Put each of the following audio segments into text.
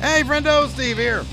Hey, friendo, Steve here.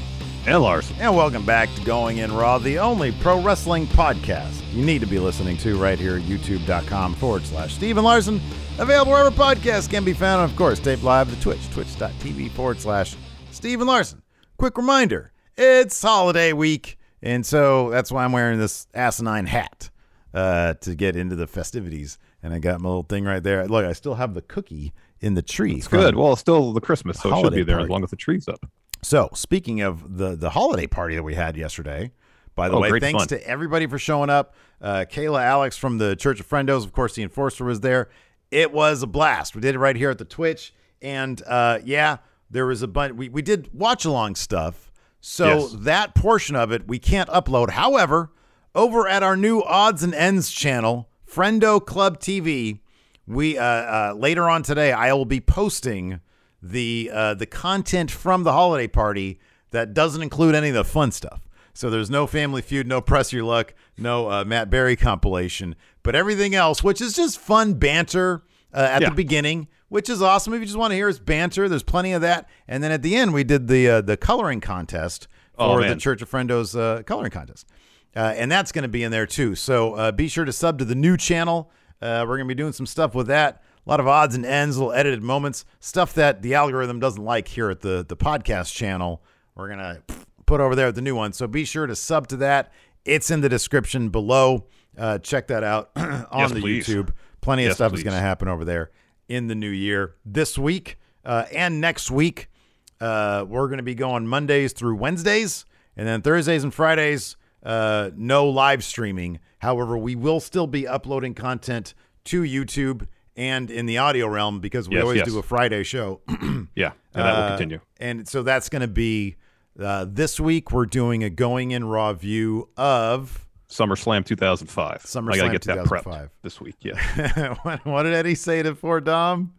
And Lars. And welcome back to Going In Raw, the only pro wrestling podcast you need to be listening to right here at youtube.com forward slash Steven Larson. Available wherever podcasts can be found. And of course, tape live to Twitch, twitch.tv forward slash Steven Larson. Quick reminder it's holiday week. And so that's why I'm wearing this asinine hat uh, to get into the festivities. And I got my little thing right there. Look, I still have the cookie in the tree. It's good. Well, it's still the Christmas, so it should be there party. as long as the tree's up. So, speaking of the the holiday party that we had yesterday, by the Oh, way, thanks fun. to everybody for showing up. Uh, Kayla, Alex from the Church of Friendos, of course, the enforcer was there. It was a blast. We did it right here at the Twitch, and uh, yeah, there was a bunch. We we did watch along stuff, so Yes. that portion of it we can't upload. However, over at our new odds and ends channel, Friendo Club TV, we uh, uh, later on today I will be posting the uh, the content from the holiday party that doesn't include any of the fun stuff. So there's no Family Feud, no Press Your Luck, no uh, Matt Berry compilation, but everything else, which is just fun banter uh, at Yeah. the beginning, which is awesome. If you just want to hear us banter, there's plenty of that. And then at the end, we did the uh, the coloring contest Oh, for the. Church of Friendos uh, coloring contest. Uh, and that's going to be in there too. So uh, be sure to sub to the new channel. Uh, we're going to be doing some stuff with that. A lot of odds and ends, little edited moments, stuff that the algorithm doesn't like here at the the podcast channel. We're going to put over there at the new one. So be sure to sub to that. It's in the description below. Uh, check that out on Yes, the please. YouTube. Plenty of Yes, stuff is going to happen over there in the new year this week uh, and next week. Uh, we're going to be going Mondays through Wednesdays, and then Thursdays and Fridays, uh, no live streaming. However, we will still be uploading content to YouTube and in the audio realm because we Yes, always yes. do a Friday show. Yeah, and that will Uh, continue. And so that's going to be uh, this week. We're doing a going in raw view of SummerSlam 2005. I SummerSlam gotta get that 2005. prepped this week. Yeah. what, what did Eddie say to poor Dom?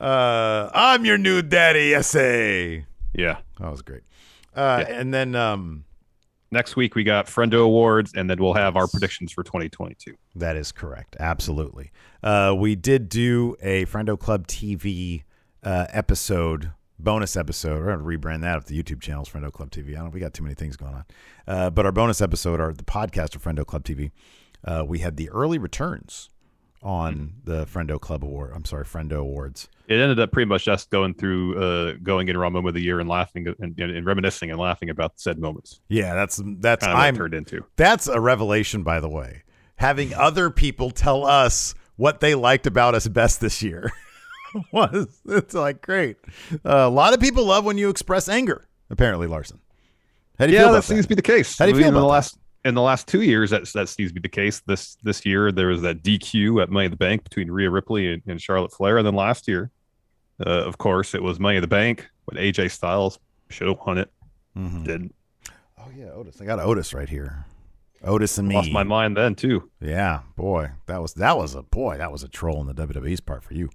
Uh, I'm your new daddy, essay. yeah. That was great. Uh, Yeah. And then um, Next week we got Friendo Awards, and then we'll have our predictions for 2022. that is correct. Absolutely. Uh, we did do a Friendo Club TV uh, episode, bonus episode. We're going to rebrand that if the YouTube channel is Friendo Club TV. I don't. We got too many things going on. Uh, but our bonus episode, our the podcast of Friendo Club TV, uh, we had the early returns on the Friendo Club Award. I'm sorry, Friendo Awards. It ended up pretty much just going through, uh, going in raw moment of the year and laughing and, and, and reminiscing and laughing about said moments. Yeah, that's that's Kind of I'm turned into. That's a revelation, by the way. Having other people tell us what they liked about us best this year was it's like great. Uh, a lot of people love when you express anger. Apparently, Larson. How do you yeah, feel that about seems to be the case. How do you I mean, feel in the that? last in the last two years? That that seems to be the case. This this year there was that DQ at Money the Bank between Rhea Ripley and, and Charlotte Flair, and then last year, uh, of course, it was Money the Bank when AJ Styles should have won it, Mhm. didn't. Oh yeah, Otis. I got Otis right here. Otis and me. Lost my mind then too. Yeah, boy, that was that was a boy, that was a troll in the WWE's part for you.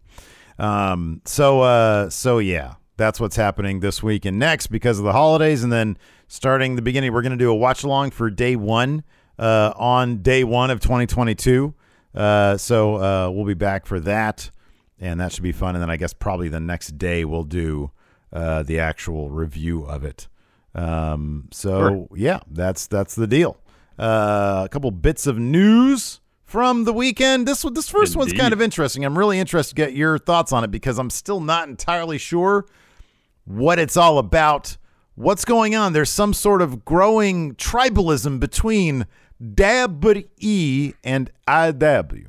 Um, so uh, so yeah, that's what's happening this week and next because of the holidays, and then starting the beginning, we're going to do a watch along for day one uh, on day one of 2022. Uh, so uh, we'll be back for that, and that should be fun. And then I guess probably the next day we'll do uh, the actual review of it. Um, so Sure. yeah, that's that's the deal. Uh, a couple bits of news from the weekend. This one, this first one's kind of interesting. I'm really interested to get your thoughts on it because I'm still not entirely sure what it's all about. What's going on? There's some sort of growing tribalism between WWE and AEW.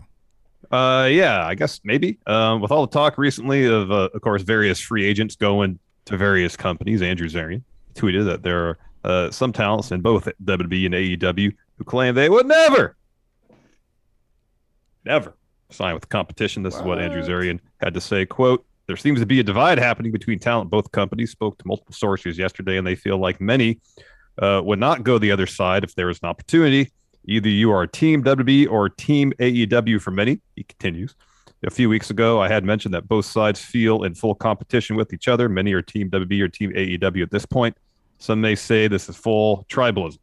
Uh, yeah, I guess maybe. Um, with all the talk recently of, uh, of course, various free agents going to various companies, Andrew Zarian tweeted that there are uh, some talents in both WWE and AEW who claim they would never, never sign with the competition. This is what Andrew Zarian had to say. "Quote: There seems to be a divide happening between talent. Both companies spoke to multiple sources yesterday, and they feel like many uh, would not go the other side if there was an opportunity. Either you are Team WWE or Team AEW for many, he continues. A few weeks ago, I had mentioned that both sides feel in full competition with each other. Many are Team WWE or Team AEW at this point. Some may say this is full tribalism.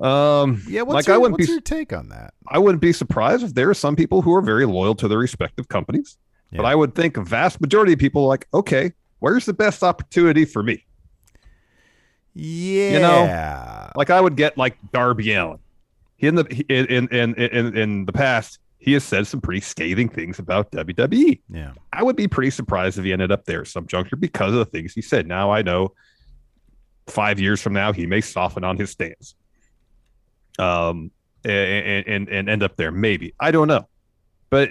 Um, Yeah, what's, like your, I wouldn't what's be, your take on that? I wouldn't be surprised if there are some people who are very loyal to their respective companies. But I would think a vast majority of people are like, okay, where's the best opportunity for me? Yeah. You know, Like I would get like Darby Allin. He in the in in in in, in the past, he has said some pretty scathing things about WWE. yeah. I would be pretty surprised if he ended up there at some juncture because of the things he said. Now I know five years from now he may soften on his stance. Um and and, and end up there. Maybe. I don't know. But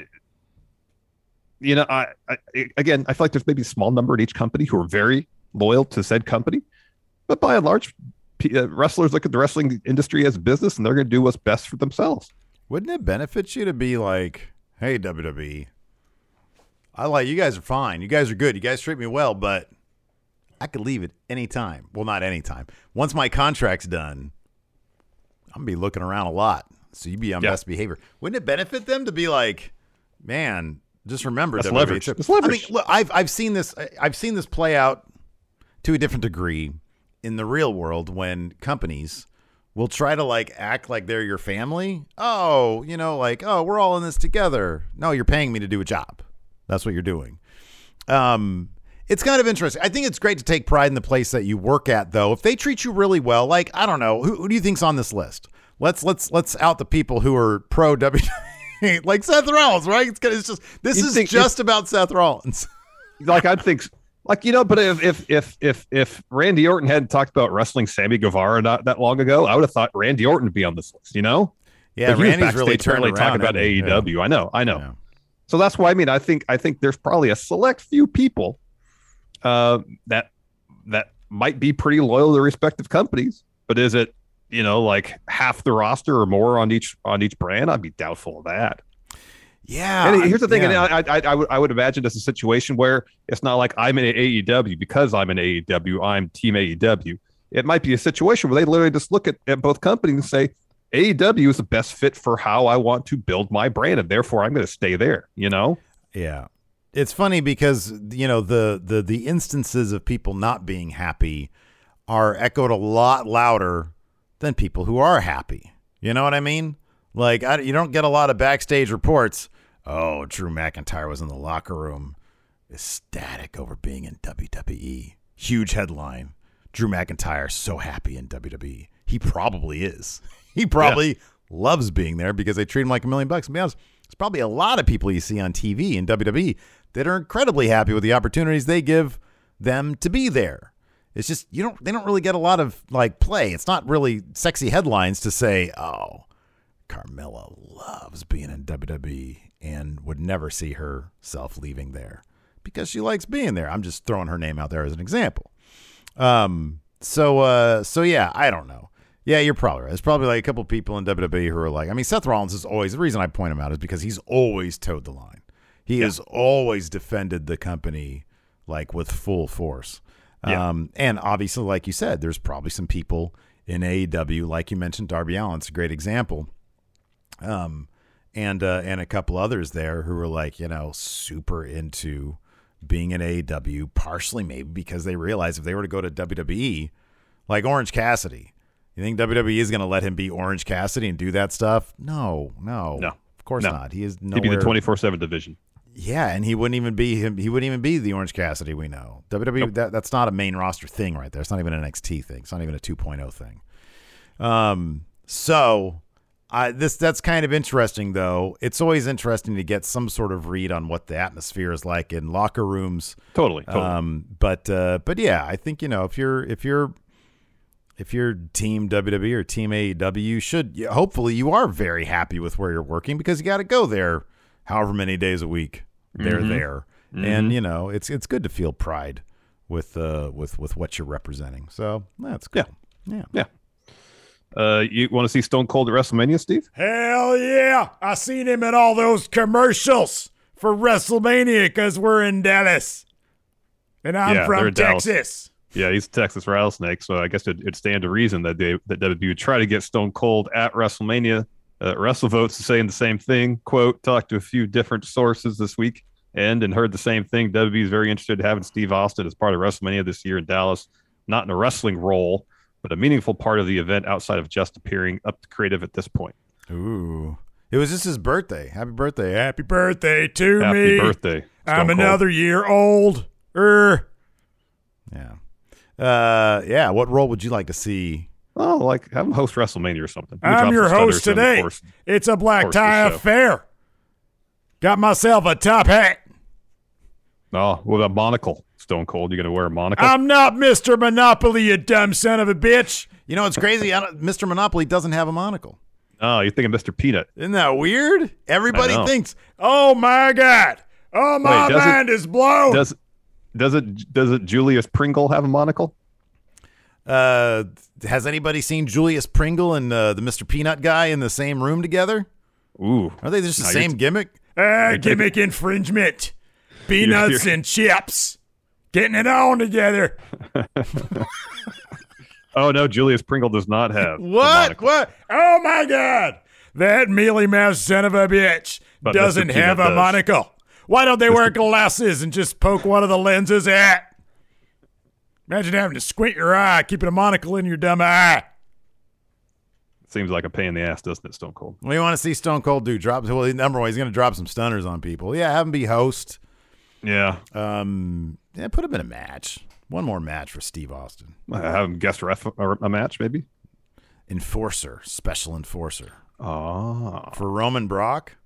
you know, I, I again I feel like there's maybe a small number at each company who are very loyal to said company. But by and large, p- uh, wrestlers look at the wrestling industry as a business and they're going to do what's best for themselves. Wouldn't it benefit you to be like, hey, WWE, I like you guys are fine. You guys are good. You guys treat me well, but I could leave at any time. Well, not any time. Once my contract's done, I'm gonna be looking around a lot. So you'd be on Yeah. best behavior. Wouldn't it benefit them to be like, man, just remember That's WWE. leverage. It's- That's I mean, leverage. look, I've I've seen this. I've seen this play out to a different degree in the real world when companies will try to like act like they're your family. Oh, you know, like, oh, we're all in this together. No, you're paying me to do a job. That's what you're doing. Um, it's kind of interesting. I think it's great to take pride in the place that you work at, though. If they treat you really well, like I don't know, who, who do you think's on this list? Let's let's let's out the people who are pro WWE, like Seth Rollins, right? It's, it's just this You is just about Seth Rollins. like I'd think, like you know, but if if if if if Randy Orton hadn't talked about wrestling Sammy Guevara not that long ago, I would have thought Randy Orton would be on this list. You know, Yeah, was Randy's really turned around. talking about he? Yeah. AEW. I know, I know. Yeah. So that's why I mean, I think I think there's probably a select few people uh, that that might be pretty loyal to respective companies. But is it you know like half the roster or more on each on each brand? I'd be doubtful of that. Yeah. And here's the thing, yeah. and I, I, I, would, I would imagine it's a situation where it's not like I'm in AEW because I'm in AEW, I'm Team AEW. It might be a situation where they literally just look at, at both companies and say, AEW is the best fit for how I want to build my brand, and therefore I'm going to stay there. You know, Yeah. It's funny because you know the the the instances of people not being happy are echoed a lot louder than people who are happy. You know what I mean? Like I, you don't get a lot of backstage reports. Oh, Drew McIntyre was in the locker room, ecstatic over being in WWE. Huge headline: Drew McIntyre so happy in WWE. He probably is. He probably loves being there because they treat him like a million bucks. And be honest, there's probably a lot of people you see on TV in WWE that are incredibly happy with the opportunities they give them to be there. It's just you don't they don't really get a lot of like play. It's not really sexy headlines to say, "Oh, Carmella loves being in WWE and would never see herself leaving there because she likes being there." I'm just throwing her name out there as an example. Um so uh so yeah, I don't know. Yeah, you're probably right. There's probably like a couple people in WWE who are like, I mean, Seth Rollins is always the reason I point him out is because he's always toed the line. He has always defended the company like with full force. Yeah. Um, and obviously, like you said, there's probably some people in AEW, like you mentioned, Darby Allin. It's a great example. Um, and uh, and a couple others there who were like, you know, super into being in AEW, partially maybe because they realize if they were to go to WWE, like Orange Cassidy, you think WWE is going to let him be Orange Cassidy and do that stuff? No, no, No. of course No. not. He is he'd be the 24 seven division. Yeah, and he wouldn't even be him. He wouldn't even be the Orange Cassidy we know. WWE Nope. that, that's not a main roster thing right there. It's not even an NXT thing. It's not even a 2.0 thing. Um, so I this that's kind of interesting though. It's always interesting to get some sort of read on what the atmosphere is like in locker rooms. Totally. totally. Um, but uh, but yeah, I think you know if you're if you're if you're team WWE or team AEW, should hopefully you are very happy with where you're working because you got to go there however many days a week they're Mhm. there, and you know it's it's good to feel pride with uh with with what you're representing. So that's good. Yeah. yeah. Uh, you want to see Stone Cold at WrestleMania, Steve? Hell yeah! I seen him in all those commercials for WrestleMania because we're in Dallas. And I'm Yeah, from. Texas. Yeah, he's a Texas rattlesnake, so I guess it, it'd stand to reason that they that WWE would try to get Stone Cold at WrestleMania. Uh, votes is saying the same thing. Quote: Talked to a few different sources this week, and and heard the same thing. WWE is very interested in having Steve Austin as part of WrestleMania this year in Dallas, not in a wrestling role, but a meaningful part of the event outside of just appearing up to creative at this point. Ooh. It was just his birthday. Happy birthday. Happy Happy birthday to Happy me. Happy birthday! Stone I'm Cold. another year old. Er, Yeah. Uh yeah, what role would you like to see? Oh, like have him host WrestleMania or something. He drops I'm your host stutters in the today. course. It's a black course of the tie affair. Got myself a top hat. Oh, with a monocle? Stone Cold, you're gonna wear a monocle? I'm not Mr. Monopoly, you dumb son of a bitch. You know, it's crazy. I don't, Mr. Monopoly doesn't have a monocle. oh, you're thinking Mr. Peanut. Isn't that weird? Everybody thinks, Oh my God. Oh, my Wait, mind is blown. Does does it does it Julius Pringle have a monocle? Uh, has anybody seen Julius Pringle and uh, the Mr. Peanut guy in the same room together? Ooh, Are they just the same t- gimmick? Ah, gimmick infringement. Peanuts you're- and chips. Getting it on together. oh no, Julius Pringle does not have What? What? Oh my God. That mealy mouse son of a bitch But doesn't Peanut have a does. monocle. Why don't they wear glasses and just poke one of the lenses at? Imagine having to squint your eye, keeping a monocle in your dumb eye. Seems like a pain in the ass, doesn't it, Stone Cold? What do you want to see Stone Cold do? Drop well, number one, he's going to drop some stunners on people. Yeah, have him be host. Yeah, Um, yeah, put him in a match. One more match for Steve Austin. have him guest ref a, a match maybe. Enforcer, special enforcer Oh, for Roman Brock.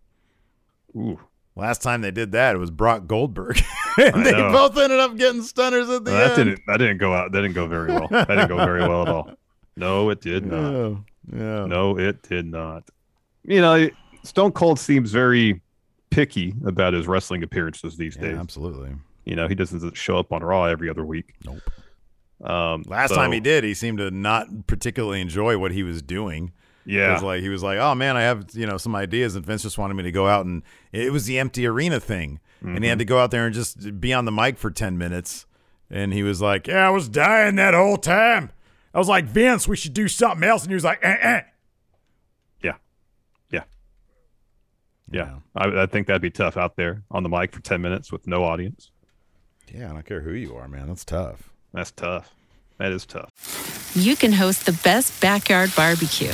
ooh, Last time they did that, it was Brock Goldberg. and they know. both ended up getting stunners at the that end. didn't that didn't go out. That didn't go very well. That didn't go very well at all. No, it did not. Yeah. No, it did not. You know, Stone Cold seems very picky about his wrestling appearances these Yeah, days. absolutely. You know, he doesn't show up on Raw every other week. Nope. Um, Last so- time he did, he seemed to not particularly enjoy what he was doing. It yeah, was like he was like, "Oh man, I have you know some ideas," and Vince just wanted me to go out and it was the empty arena thing, and Mm-hmm. he had to go out there and just be on the mic for ten minutes, and he was like, Yeah, I was dying that whole time. I was like, Vince, we should do something else. And he was like, eh, eh. yeah, yeah, yeah. Yeah. I, I think that'd be tough out there on the mic for ten minutes with no audience. "Yeah, I don't care who you are, man. That's tough." That's tough. That is tough. you can host the best backyard barbecue.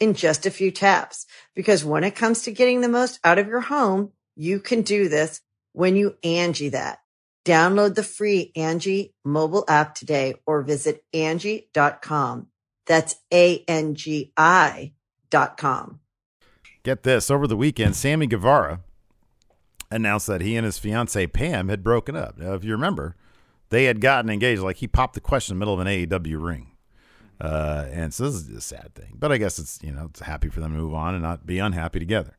in just a few taps. Because when it comes to getting the most out of your home, you can do this when you Angie that. Download the free Angie mobile app today or visit Angie.com. That's A-N-G-I dot com. Get this. Over the weekend, Sammy Guevara announced that he and his fiancee Pam had broken up. Now, if you remember, they had gotten engaged. Like he popped the question in the middle of an AEW ring. Uh, and so this is a sad thing, but I guess it's, you know, it's happy for them to move on and not be unhappy together.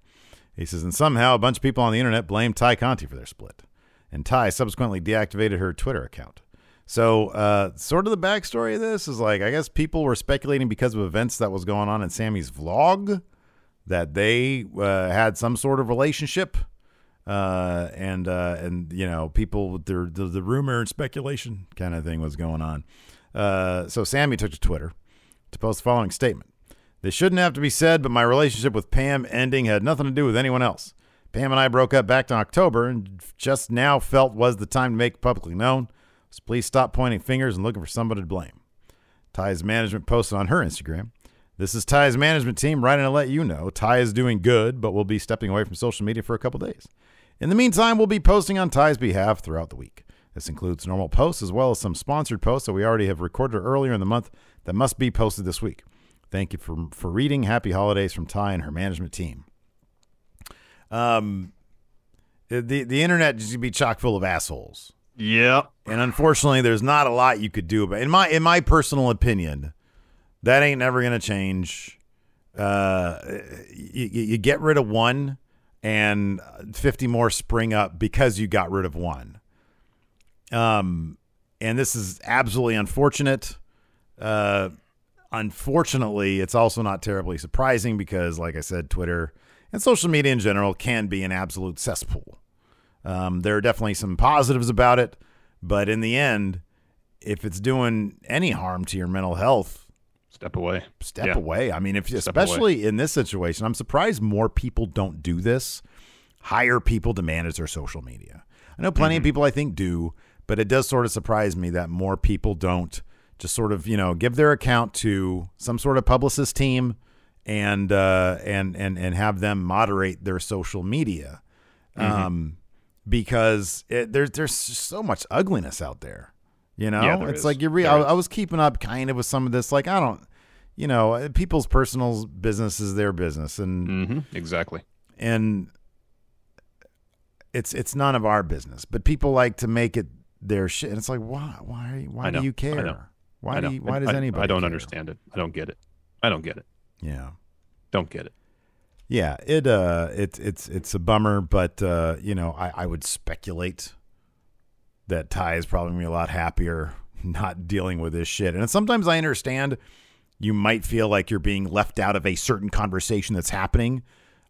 He says, and somehow a bunch of people on the internet blamed Ty Conti for their split. And Ty subsequently deactivated her Twitter account. So, uh, sort of the backstory of this is like, I guess people were speculating because of events that was going on in Sammy's vlog that they uh, had some sort of relationship. Uh, and, uh, and, you know, people, the, the, the rumor and speculation kind of thing was going on. Uh, so Sammy took to Twitter to post the following statement. This shouldn't have to be said, but my relationship with Pam ending had nothing to do with anyone else. Pam and I broke up back in October and just now felt was the time to make publicly known. So please stop pointing fingers and looking for somebody to blame. Ty's management posted on her Instagram. This is Ty's management team writing to let you know Ty is doing good, but will be stepping away from social media for a couple days. In the meantime, we'll be posting on Ty's behalf throughout the week. This includes normal posts as well as some sponsored posts that we already have recorded earlier in the month that must be posted this week. Thank you for, for reading. Happy holidays from Ty and her management team. Um, the the internet just be chock full of assholes, Yeah. and unfortunately, there's not a lot you could do about. In my in my personal opinion, that ain't never gonna change. Uh, you, you you get rid of one, and fifty more spring up because you got rid of one. Um, and this is absolutely unfortunate. Uh, unfortunately, it's also not terribly surprising because, like I said, Twitter and social media in general can be an absolute cesspool. Um, there are definitely some positives about it, but in the end, if it's doing any harm to your mental health, Step away. step Yeah. away. I mean, if Step especially in this situation, I'm surprised more people don't do this. Hire people to manage their social media. I know plenty of Mm-hmm. people I think do, but it does sort of surprise me that more people don't just sort of you know give their account to some sort of publicist team and uh, and and and have them moderate their social media, Mm-hmm. um, because it, there's there's so much ugliness out there. You know, Yeah, it's is. like you. Re- I. I was keeping up kind of with some of this. Like I don't, you know, people's personal business is their business, and hmm Exactly. and it's it's none of our business. But people like to make it their shit. And it's like, why? Why? Why know, do you care? Why do you, Why does I- anybody? I don't care? understand it. I don't get it. I don't get it. Yeah. Don't get it. Yeah, it uh it's it's it's a bummer, but uh, you know, I, I would speculate that Ty is probably gonna be a lot happier not dealing with this shit. And sometimes I understand you might feel like you're being left out of a certain conversation that's happening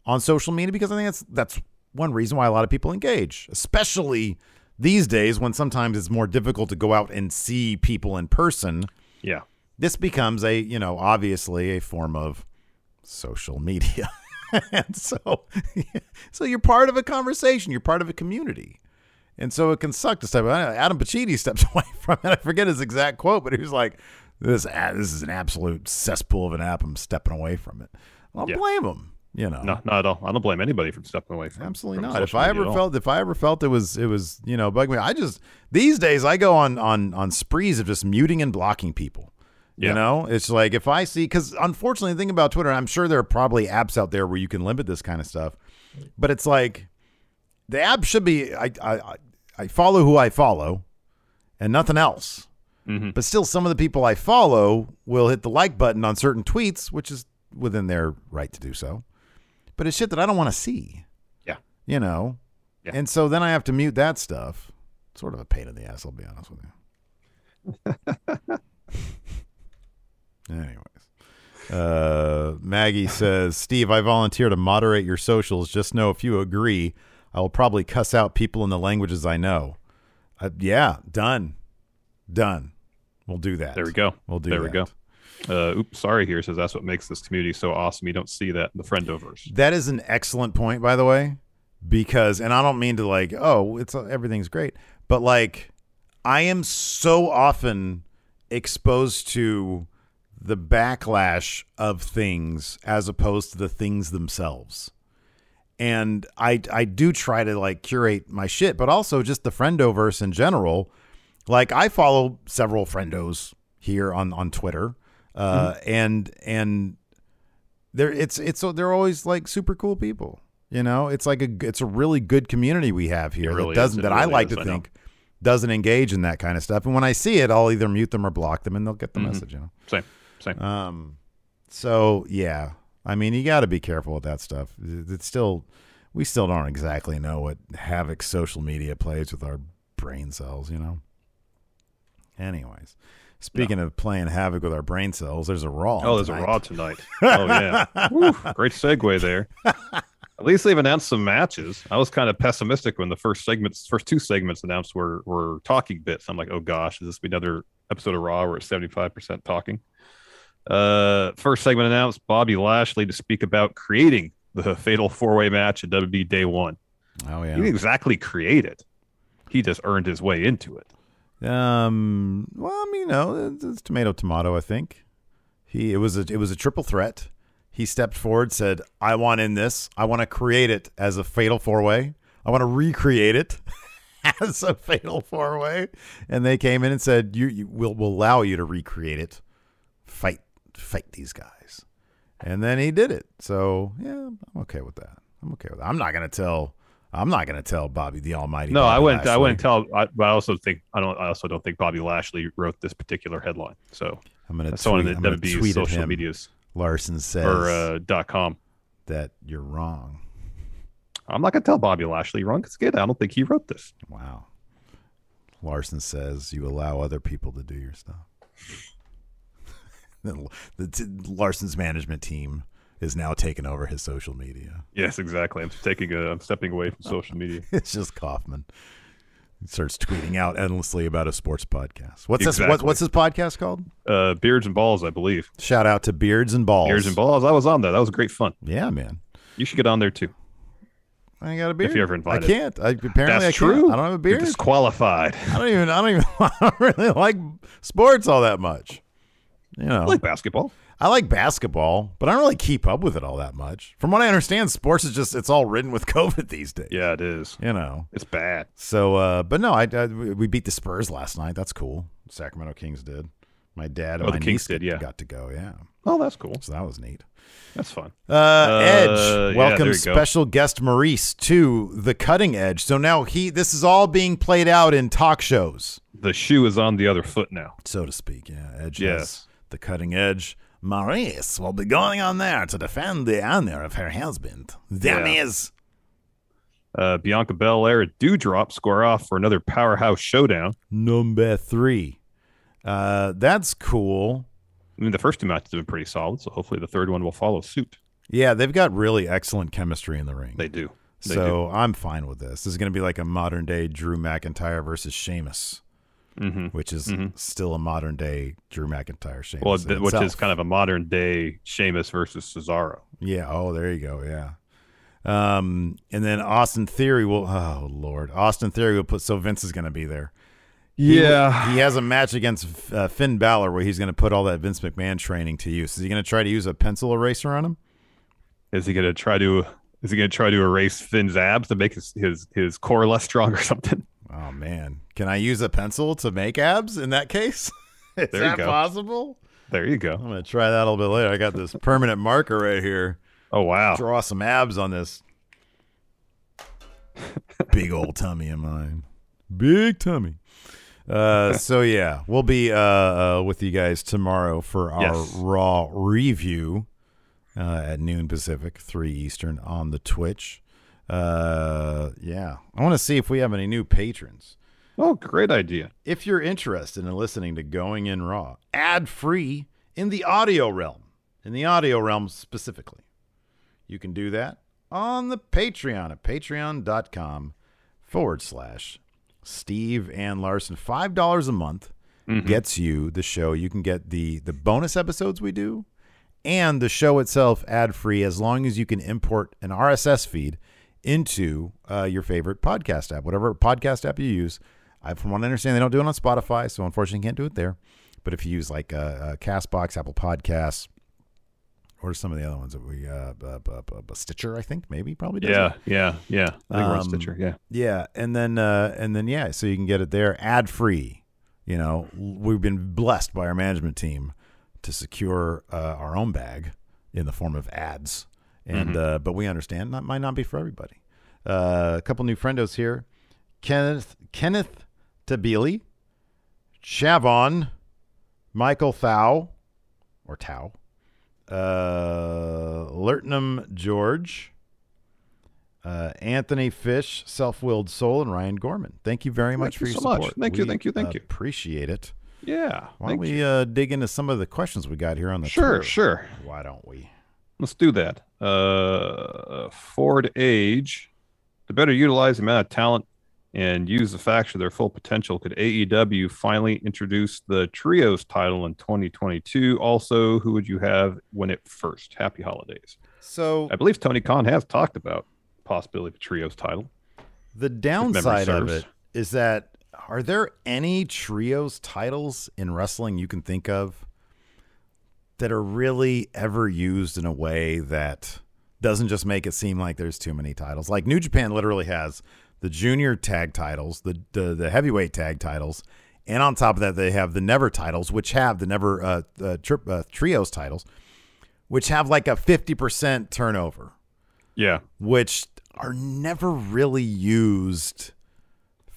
on social media because I think that's that's one reason why a lot of people engage, especially these days when sometimes it's more difficult to go out and see people in person Yeah. this becomes a you know obviously a form of social media and so so you're part of a conversation you're part of a community and so it can suck to step away. adam Pacitti steps away from it i forget his exact quote but he was like this ah, this is an absolute cesspool of an app i'm stepping away from it i don't Yeah. blame him you know No, not at all. I don't blame anybody for stepping away from Absolutely from not. If I ever felt, if I ever felt it was, it was, you know, bug me. I just these days I go on on on sprees of just muting and blocking people. You know, it's like if I see, because unfortunately, the thing about Twitter, I'm sure there are probably apps out there where you can limit this kind of stuff, but it's like the app should be. I I I- follow who I follow, and nothing else. Mhm. But still, some of the people I follow will hit the like button on certain tweets, which is within their right to do so. But it's shit that I don't want to see. Yeah. you know? Yeah. and so then i have to mute that stuff. Sort of a pain in the ass i'll be honest with you. Anyways. Uh, maggie says steve i volunteer to moderate your socials. Just know if you agree i will probably cuss out people in the languages i know. Uh, yeah done. Done. We'll do that. There we go. we'll do there we go. Uh, oops, sorry here says that's what makes this community so awesome. You don't see that in the friendoverse. That is an excellent point, by the way, because, and I don't mean to like, oh, it's everything's great, but like, I am so often exposed to the backlash of things as opposed to the things themselves. and I I do try to like curate my shit, but also just the friendoverse in general. Like I follow several friendos here on on Twitter, uh, Mm-hmm. and and they're it's it's they're always like super cool people. You know, it's like a it's a really good community we have here It really that doesn't that I like is. to I think doesn't engage in that kind of stuff. And when I see it, I'll either mute them or block them, and they'll get the Mhm. message. You know. Same, same. Um, so yeah, I mean, you got to be careful with that stuff. It's still, we still don't exactly know what havoc social media plays with our brain cells, you know. Anyways, speaking of playing havoc with our brain cells, there's a raw. oh, there's tonight. a Raw tonight. Oh yeah, Woo, great segue there. At least they've announced some matches. I was kind of pessimistic when the first segments, first two segments announced were were talking bits. I'm like, oh gosh, is this be another episode of Raw where it's 75 percent talking? Uh, first segment announced Bobby Lashley to speak about creating the Fatal Four Way match at WWE Day One. Oh yeah, He didn't exactly create it; he just earned his way into it. Um. Well, I mean, you know, it's, tomato tomato. I think he it was a it was a triple threat. He stepped forward, said, "I want in this. I want to create it as a fatal four way. I want to recreate it as a fatal four way." And they came in and said, "You, you will will allow you to recreate it. Fight, fight these guys." And then he did it. So yeah, I'm okay with that. I'm okay with that. I'm not gonna tell. I'm not gonna tell Bobby the Almighty. No, I wouldn't. I wouldn't tell. I, but I also think I don't. I also don't think Bobby Lashley wrote this particular headline. So I'm gonna that's someone tweet, in I'm the WWE's social him. medias Larson says or uh, dot com. that you're wrong. I'm not gonna tell Bobby Lashley wrong. It's good. I don't think he wrote this. Wow. Larson says you allow other people to do your stuff. Then the t- Larson's management team is now taking over his social media. Yes, exactly. I'm taking a. I'm stepping away from social media. It's just Kaufman. He starts tweeting out endlessly about a sports podcast. What's this? What, what's his podcast called? Uh, Beards and balls, I believe. Shout out to Beards and Balls. Beards and balls. I was on that. That was great fun. Yeah, man. You should get on there too. I ain't got a beard. If you're ever invited. I can't. I, apparently, That's I can't. true. I don't have a You're beard. disqualified. I don't even. I don't even. I don't really like sports all that much. You know, I like basketball. I like basketball, but I don't really keep up with it all that much. From what I understand, sports is just it's all ridden with COVID these days. Yeah, it is. You know. It's bad. So, uh, but no, I, I we beat the Spurs last night. That's cool. Sacramento Kings did. My dad and Oh, my the Kings niece did, yeah. got to go. Yeah, Oh, that's cool. so that was neat. That's fun. Uh, Edge yeah, welcomes there you go. special guest Maryse to the cutting edge. So now he this is all being played out in talk shows, The shoe is on the other foot now. so to speak. Yeah, Edge Yes. the cutting edge. Maryse will be going on there to defend the honor of her husband. There Yeah. is. Uh, Bianca Belair at Doudrop square off for another powerhouse showdown. Number three. Uh, that's cool. I mean, the first two matches have been pretty solid, so hopefully the third one will follow suit. Yeah, they've got really excellent chemistry in the ring. They do. They so I'm fine with this. This is going to be like a modern day Drew McIntyre versus Sheamus, do. hmm which is still a modern day Drew McIntyre Sheamus. Well, th- which is kind of a modern day Sheamus versus Cesaro. yeah. Oh, there you go. Yeah. Um, and then Austin Theory will. Oh Lord, Austin Theory will put. So Vince is going to be there. He- Yeah. he has a match against uh, Finn Balor where he's going to put all that Vince McMahon training to use. Is he going to try to use a pencil eraser on him? Is he going to try to? Is he going to try to erase Finn's abs to make his his, his core less strong or something? Oh man, can I use a pencil to make abs in that case? is There you that go. possible? There you go. I'm gonna try that a little bit later. I got this permanent marker right here. Oh wow. Draw some abs on this big old tummy of mine. Big tummy. Uh, so yeah, we'll be uh, uh, with you guys tomorrow for our Yes. Raw review uh, at noon Pacific, three Eastern on the Twitch. Uh, yeah, I want to see if we have any new patrons. Oh, great idea. If you're interested in listening to Going In Raw ad free in the audio realm, in the audio realm specifically, you can do that on the Patreon at patreon.com forward slash Steve and Larson. $5 a month gets you the show. You can get the, the bonus episodes we do and the show itself ad free as long as you can import an RSS feed into uh, your favorite podcast app, whatever podcast app you use. I, from what I understand, they don't do it on Spotify, so unfortunately, can't do it there. But if you use like uh, uh, Castbox, Apple Podcasts, or some of the other ones that we uh, Stitcher? I think maybe probably does Yeah, it. yeah, yeah. I think we're on Um, Stitcher. Yeah. Yeah, and then uh, and then yeah, so you can get it there ad free. You know, we've been blessed by our management team to secure uh, our own bag in the form of ads, and uh, but we understand that might not be for everybody. Uh, a couple new friendos here: Kenneth Kenneth Tabili, Chavon, Michael Thau, or Tau, uh, Lertnam George uh, Anthony Fish, Self Willed Soul, and Ryan Gorman. Thank you very much Thank for you your so much. support. Thank you, thank you, thank you. Appreciate it. Yeah. Why don't we uh, dig into some of the questions we got here on the Sure, Twitter? sure. Why don't we? Let's do that. Uh, Ford Age. To better utilize the amount of talent and use the facts to their full potential, could AEW finally introduce the Trios title in 2022? Also, who would you have win it first? Happy holidays. So I believe Tony Khan has talked about possibility of a Trios title. the downside of it is that are there any trios titles in wrestling you can think of that are really ever used in a way that doesn't just make it seem like there's too many titles? Like New Japan literally has the junior tag titles, the the, the heavyweight tag titles, and on top of that they have the never titles, which have the never uh, uh, tri- uh, trios titles, which have like a fifty percent turnover Yeah. which are never really used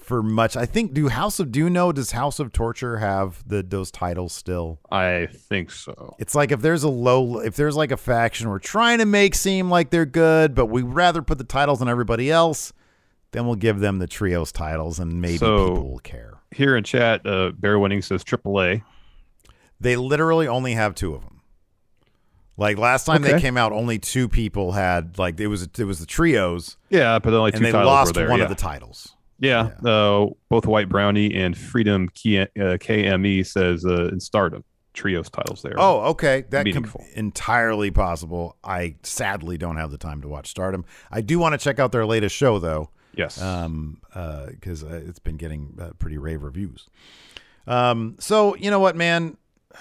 for much. I think do House of do you know does House of Torture have the those titles still? I think so. It's like if there's a low if there's like a faction we're trying to make seem like they're good, but we rather put the titles on everybody else, then we'll give them the trios titles and maybe So- people will care. Here in chat, uh, Bear Winning says AAA. They literally only have two of them. Like last time they came out, only two people had like it was it was the trios, Yeah, but only two and they lost there. one yeah. of the titles. Yeah, uh, both White Brownie and Freedom K- uh, KME says uh, in Stardom trios titles there. Oh, okay. That can meaningful. entirely possible. I sadly don't have the time to watch Stardom. I do want to check out their latest show though, yes. um, because uh, it's been getting uh, pretty rave reviews. Um, so you know what, man?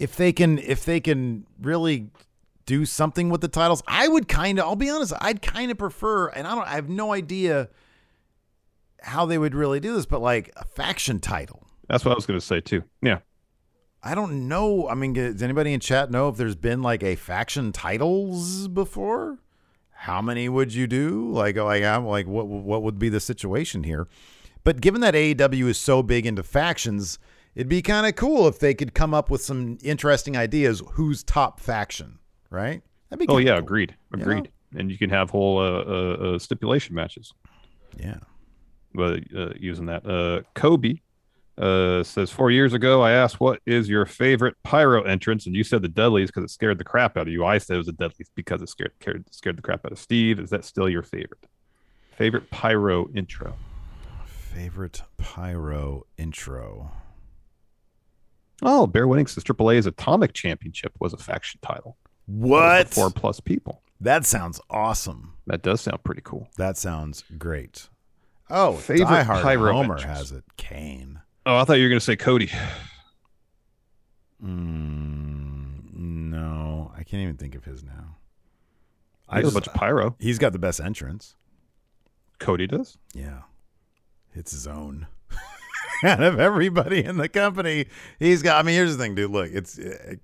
If they can, if they can really do something with the titles, I would kind of. I'll be honest. I'd kind of prefer, and I don't. I have no idea how they would really do this, but like a faction title. That's what I was going to say too. Yeah. I don't know. I mean, does anybody in chat know if there's been like a faction titles before? How many would you do? Like, oh, like, I'm like, what, what would be the situation here? But given that AEW is so big into factions, it'd be kind of cool if they could come up with some interesting ideas. Who's top faction, right? That'd be. Oh yeah, cool. agreed. You know? Agreed. And you can have whole uh, uh, uh, stipulation matches. Yeah. uh, uh, using that. Uh, Kobe uh, says four years ago, I asked, "What is your favorite pyro entrance?" And you said the Dudleys because it scared the crap out of you. I said it was the Dudleys because it scared scared, scared the crap out of Steve. Is that still your favorite? Favorite pyro intro? Favorite pyro intro. Oh, Bear Winning says AAA's Atomic Championship was a faction title. What? Four plus people. That sounds awesome. That does sound pretty cool. That sounds great. Oh, Favorite Die Hard pyro Homer has it. Kane. Oh, I thought you were going to say Cody. Mm, no, I can't even think of his now. I got a bunch of pyro. He's got the best entrance. Cody does. Yeah, it's his own. Out of everybody in the company, he's got. I mean, here's the thing, dude. Look, it's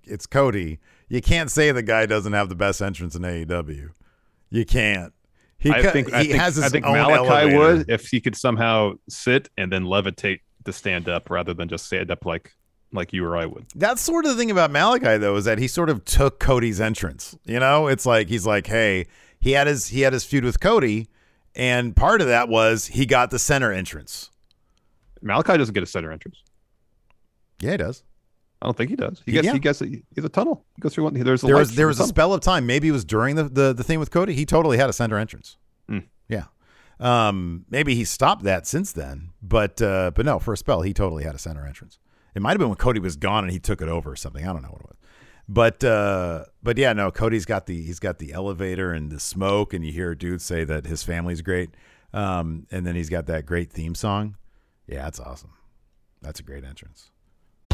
it's Cody. You can't say the guy doesn't have the best entrance in AEW. You can't. He I think he I think, has his I think own Malakai elevator. would if he could somehow sit and then levitate to stand up rather than just stand up like like you or I would. That's sort of the thing about Malakai though, is that he sort of took Cody's entrance. You know, it's like he's like, hey, he had his he had his feud with Cody, and part of that was he got the center entrance. Malakai doesn't get a center entrance. Yeah, he does. I don't think he does. He Yeah. gets he gets a, he has a tunnel. He goes through one. There's a There was there was a tunnel. spell of time. Maybe it was during the the, the thing with Cody. He totally had a center entrance. Mm. Yeah. Um, maybe he stopped that since then, but uh, but no, for a spell he totally had a center entrance. It might have been when Cody was gone and he took it over or something. I don't know what it was. But uh, but yeah, no, Cody's got the he's got the elevator and the smoke, and you hear a dude say that his family's great. Um, and then he's got that great theme song. Yeah, that's awesome. That's a great entrance.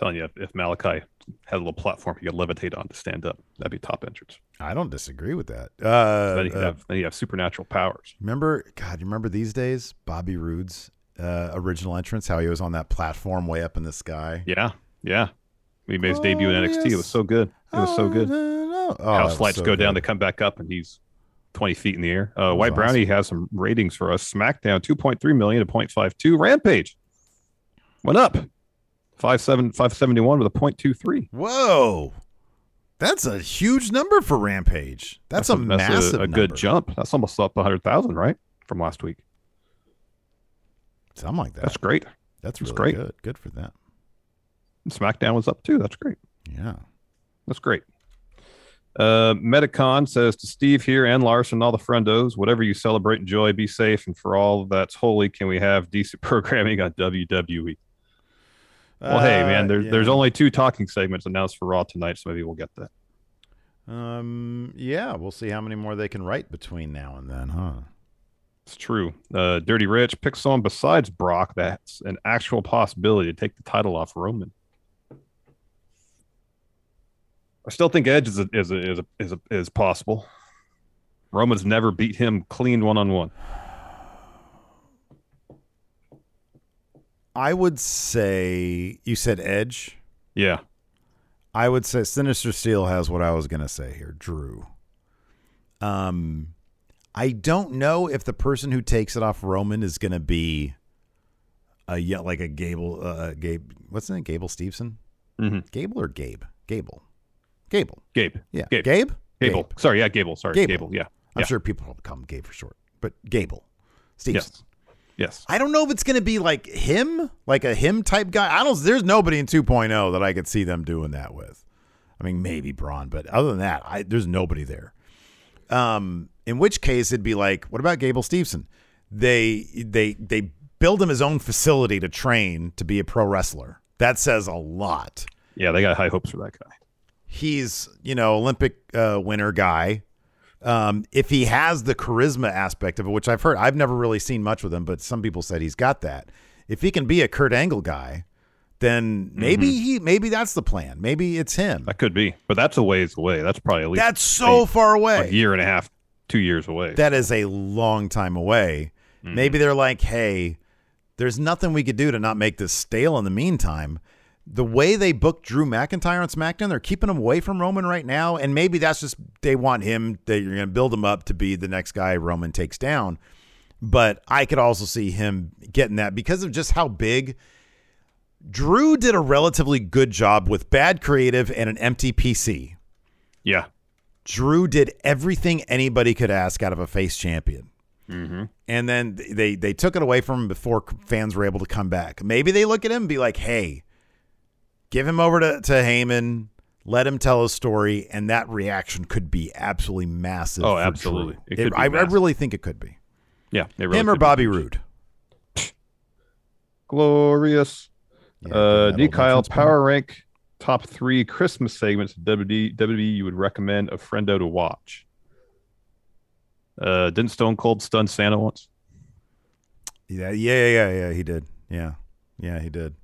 telling you, if, if Malakai had a little platform he could levitate on to stand up, that'd be top entrance. I don't disagree with that. Uh, then, you uh, have, then you have supernatural powers. remember, God, you remember these days, Bobby Roode's uh, original entrance, how he was on that platform way up in the sky. Yeah, yeah. He made his debut in Oh, NXT. It was so good. It was so good. Oh, House lights so go down, they come back up, and he's 20 feet in the air. Uh, White Brownie has some ratings for us. SmackDown 2.3 million to 0.52. Rampage went up 57, 571 with a 0.23. Whoa. That's a huge number for Rampage. That's, a, massive a, good number. jump. That's almost up 100,000, right? From last week. Something like that. That's great. That's that's really great. good. Good for them. SmackDown was up too. That's great. Yeah. That's great. Uh, Metacon says to Steve here and Larson, all the friendos, whatever you celebrate, enjoy, be safe, and for all that's holy, can we have decent programming on WWE? Well, hey, man, Uh, there, yeah. there's only two talking segments announced for Raw tonight, so maybe we'll get that. Um. Yeah, we'll see how many more they can write between now and then, huh? It's true. Uh, Dirty Rich, picks someone besides Brock that's an actual possibility to take the title off Roman. I still think Edge is a, is a, is a, is, a, is possible. Roman's never beat him clean one on one. I would say you said Edge. Yeah, I would say Sinister Steel has what I was gonna say here, Drew. Um, I don't know if the person who takes it off Roman is gonna be a yeah, like a Gable, uh, Gabe. What's his name? Gable Steveson. Mhm. Gable or Gabe? Gable. Gable. Gabe. Yeah. Gabe. Gabe. Gable. Gabe. Sorry, yeah, Gable. Sorry, Gable. Gable. Yeah. I'm yeah. sure people will call him Gabe for short, but Gable. Steveson. Yes. Yes. I don't know if it's going to be like him, like a him type guy. I don't. There's nobody in 2.0 that I could see them doing that with. I mean, maybe Braun, but other than that, I, there's nobody there. Um, in which case, it'd be like, what about Gable Steveson? They they they build him his own facility to train to be a pro wrestler. That says a lot. Yeah, they got high hopes for that guy. He's you know Olympic uh, winner guy. Um, if he has the charisma aspect of it, which I've heard, I've never really seen much with him, but some people said he's got that. If he can be a Kurt Angle guy, then maybe Mm-hmm. he maybe that's the plan. Maybe it's him. That could be, but that's a ways away. That's probably at least That's so a- far away. a year and a half, two years away. That is a long time away. Mm-hmm. Maybe they're like, hey, there's nothing we could do to not make this stale in the meantime. The way they booked Drew McIntyre on SmackDown, they're keeping him away from Roman right now. And maybe that's just they want him, they're going to build him up to be the next guy Roman takes down. But I could also see him getting that because of just how big Drew did a relatively good job with bad creative and an empty PC. yeah. Drew did everything anybody could ask out of a face champion. Mm-hmm. And then they they took it away from him before fans were able to come back. Maybe they look at him and be like, "Hey, give him over to to Heyman, let him tell his story," and that reaction could be absolutely massive. Oh, absolutely. Drew. It could be I, I really think it could be Yeah. They really him or could be. Bobby Roode. Glorious. Yeah, uh, D. Kyle, reference point. power rank top three Christmas segments of WWE, WWE you would recommend a friendo to watch. Uh, didn't Stone Cold stun Santa once? Yeah, yeah, yeah, yeah, yeah. He did. Yeah, yeah, he did.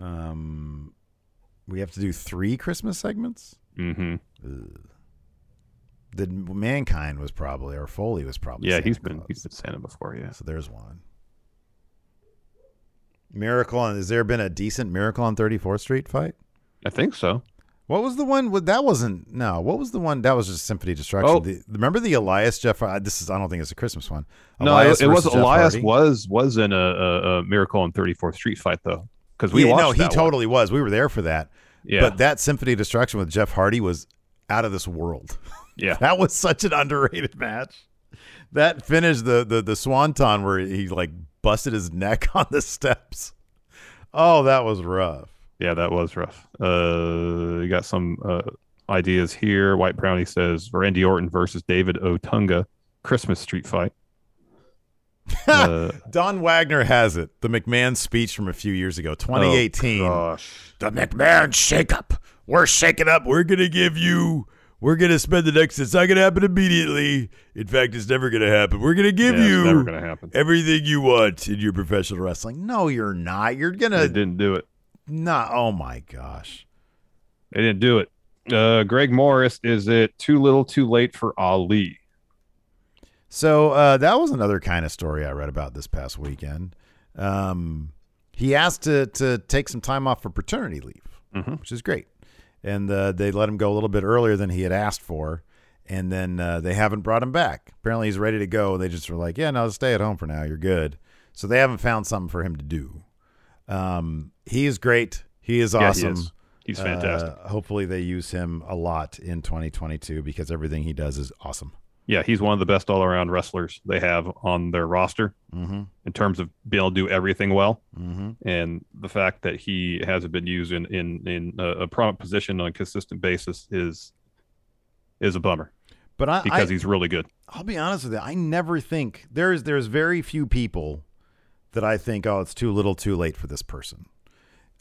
Um, we have to do three Christmas segments. Mm-hmm. The mankind was probably or Foley was probably. Yeah, Santa he's been Claus. he's been Santa before. Yeah. So there's one. Miracle on. Has there been a decent Miracle on 34th Street fight? I think so. What was the one? with- That wasn't. No. What was the one? That was just Symphony Destruction. Oh. The, remember the Elias Jeff? uh, This is. I don't think it's a Christmas one. No, Elias it, it was Jeff Elias Hardy. was was in a, a, a Miracle on 34th Street fight though, because we yeah, watched no, he that one. totally was. We were there for that. Yeah. But that Symphony Destruction with Jeff Hardy was out of this world. Yeah. that was such an underrated match. That finish, the the the swanton where he like busted his neck on the steps. Oh, that was rough. Yeah, that was rough. Uh, you got some uh, ideas here. White Brownie says Randy Orton versus David Otunga, Christmas street fight. Uh, Don Wagner has it. The McMahon speech from a few years ago, 2018. Oh, gosh. the McMahon shakeup. We're shaking up. We're gonna give you. We're gonna spend the next. It's not gonna happen immediately. In fact, it's never gonna happen. We're gonna give Yeah, you never gonna happen. everything you want in your professional wrestling. No, you're not. You're gonna didn't do it. not. Oh my gosh. They didn't do it. Uh, Greg Morris, is it too little, too late for Ali? So uh, that was another kind of story I read about this past weekend. Um, he asked to to take some time off for paternity leave, Mhm. which is great, and uh, they let him go a little bit earlier than he had asked for, and then uh, they haven't brought him back. Apparently, he's ready to go. And they just were like, "Yeah, no, stay at home for now. You're good." So they haven't found something for him to do. Um, he is great. He is Yeah, he awesome. is. He's fantastic. Uh, hopefully, they use him a lot in 2022 because everything he does is awesome. Yeah, he's one of the best all around wrestlers they have on their roster Mm-hmm. in terms of being able to do everything well. Mm-hmm. And the fact that he hasn't been used in in, in a, a prominent position on a consistent basis is is a bummer But I, because I, he's really good. I'll be honest with you. I never think there's there's very few people that I think, oh, it's too little, too late for this person.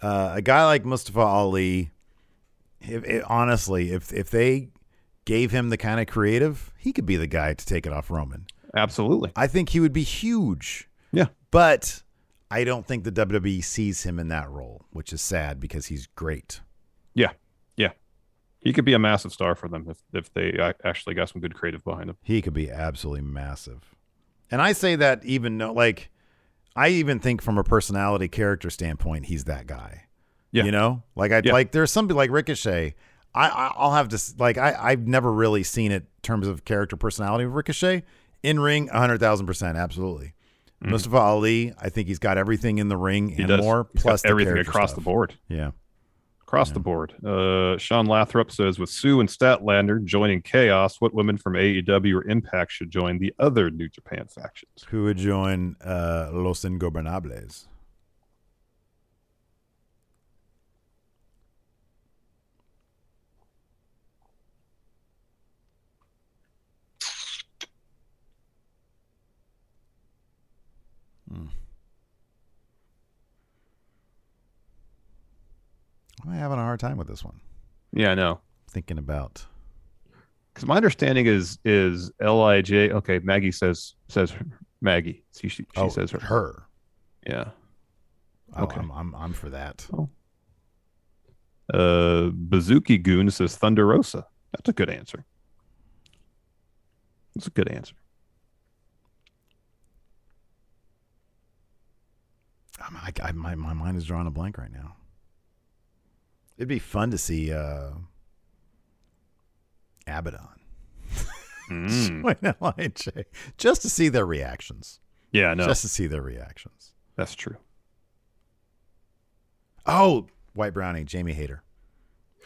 Uh, a guy like Mustafa Ali, if, if- honestly, if if they gave him the kind of creative, he could be the guy to take it off Roman. Absolutely. I think he would be huge. Yeah. But I don't think the WWE sees him in that role, which is sad because he's great. Yeah. Yeah. He could be a massive star for them if, if they actually got some good creative behind him. He could be absolutely massive. And I say that even though, like, I even think from a personality character standpoint, he's that guy. Yeah. You know, like I Yeah. like there's somebody like Ricochet. I, I'll have to like I I've never really seen it in terms of character personality of Ricochet in ring hundred thousand percent absolutely. Mustafa Ali, I think he's got everything in the ring Mm-hmm. He and does. more He's plus everything across stuff. the board. Yeah. Across the board. Uh, Sean Lathrop says with Sue and Statlander joining Chaos, what women from AEW or Impact should join the other New Japan factions? Who would join uh, Los Ingobernables? Hmm. I'm having a hard time with this one. Yeah, I know. Thinking about Because my understanding is is Lij. Okay, Maggie says says Maggie. She she, she oh, says her. her. Yeah. Oh, Okay. I'm, I'm I'm for that. Uh, Bazooki Goon says Thunder Rosa. That's a good answer. That's a good answer. I, I, my my mind is drawing a blank right now. It'd be fun to see uh, Abaddon Mm. just to see their reactions. Yeah, no, Just to see their reactions. that's true. Oh, White Brownie, Jamie Hayter.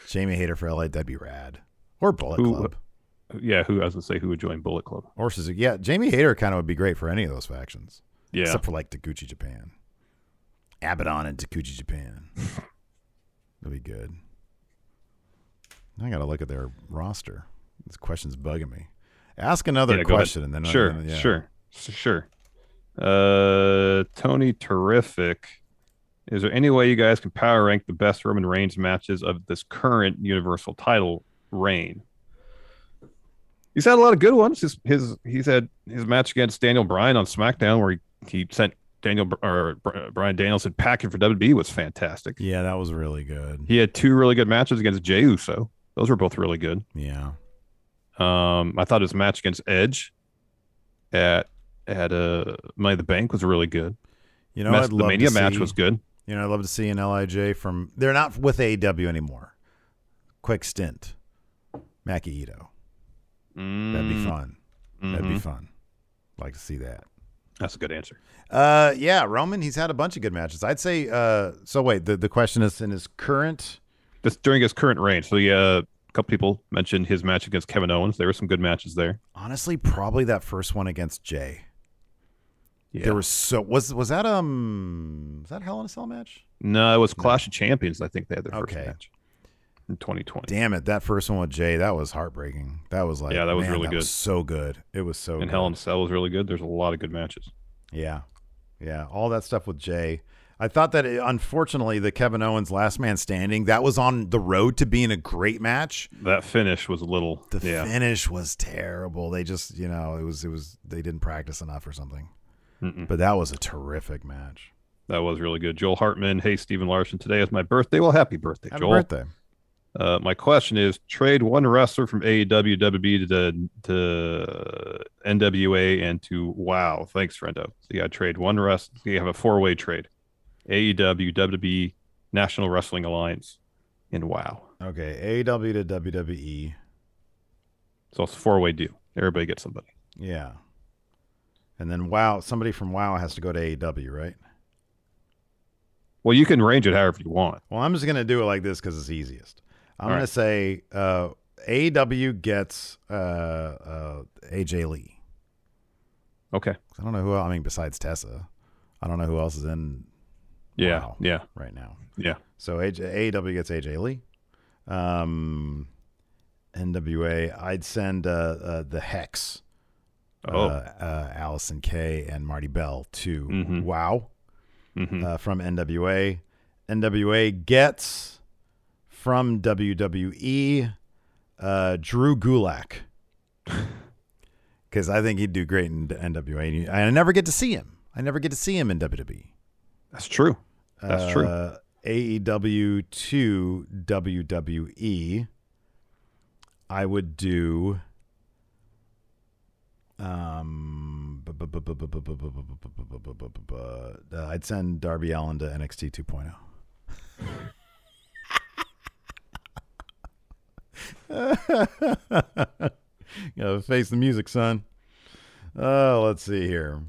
Jamie Hayter for LA, that'd be rad. Or Bullet Who- Club. Yeah, who I was gonna say who would join Bullet Club? Or Suzuki. Yeah, Jamie Hayter kind of would be great for any of those factions. Yeah, Except for like Taguchi Japan. Abaddon and Taguchi Japan. That'd be good. I gotta look at their roster. This question's bugging me. Ask another Yeah, question and then sure, then- yeah. sure, sure. Uh, Tony Terrific Is there any way you guys can power rank the best Roman Reigns matches of this current Universal title reign? He's had a lot of good ones. His, his he's had his match against Daniel Bryan on SmackDown where he, he sent Daniel or Bryan Danielson packing for WB was fantastic. Yeah, that was really good. He had two really good matches against Jey Uso. Those were both really good. Yeah. Um, I thought his match against Edge at at uh Money the Bank was really good. You know, I'd the Mania to match was good. You know, I'd love to see an Lij from. They're not with AEW anymore. Quick stint, Maki Ito. That'd be Mm, fun. That'd be mhm. fun. Like to see that. That's a good answer. Uh, yeah, Roman. He's had a bunch of good matches. I'd say. Uh, so wait, the the question is in his current. Just during his current reign. So yeah, a couple people mentioned his match against Kevin Owens. There were some good matches there. Honestly, probably that first one against Jey. Yeah. There was so was was that um was that Hell in a Cell match? No, it was Clash of Champions. I think they had their first Okay. match in 2020. Damn it, that first one with Jey, that was heartbreaking. That was like Yeah, that was man, really that good. was so good. It was so and good. Hell in a Cell was really good. There's a lot of good matches. Yeah. Yeah. All that stuff with Jey. I thought that it, unfortunately the Kevin Owens last man standing, that was on the road to being a great match. That finish was a little. The yeah. finish was terrible. They just, you know, it was it was they didn't practice enough or something. Mm-mm. But that was a terrific match. That was really good. Joel Hartman. Hey, Stephen Larson. Today is my birthday. Well, happy birthday, Happy Joel. birthday. Uh, my question is: trade one wrestler from AEW, WB to to NWA and to Wow. Thanks, friendo. So you got to trade one rest. You have a four way trade: AEW, WWE, National Wrestling Alliance, and Wow. Okay. AEW to WWE. So it's a four way deal. Everybody gets somebody. Yeah. And then wow, somebody from Wow has to go to AEW, right? Well, you can range it however you want. Well, I'm just gonna do it like this because it's easiest. I'm All gonna right. say uh, AEW gets uh, uh, AJ Lee. Okay. I don't know who. Else, I mean, besides Tessa, I don't know who else is in. Yeah. Wow Yeah. right now. Yeah. So AJ, AEW gets AJ Lee. Um, NWA, I'd send uh, uh, the Hex. Oh. Uh, uh, Allysin Kay and Marti Belle to Mhm. Wow Mhm. uh, from NWA. NWA gets from WWE, uh, Drew Gulak, because I think he'd do great in NWA. I never get to see him. I never get to see him in WWE. That's true. That's true. AEW to WWE. I would do. Um, I'd send Darby Allin to NXT 2.0. Gotta face the music, son. Oh, let's see here.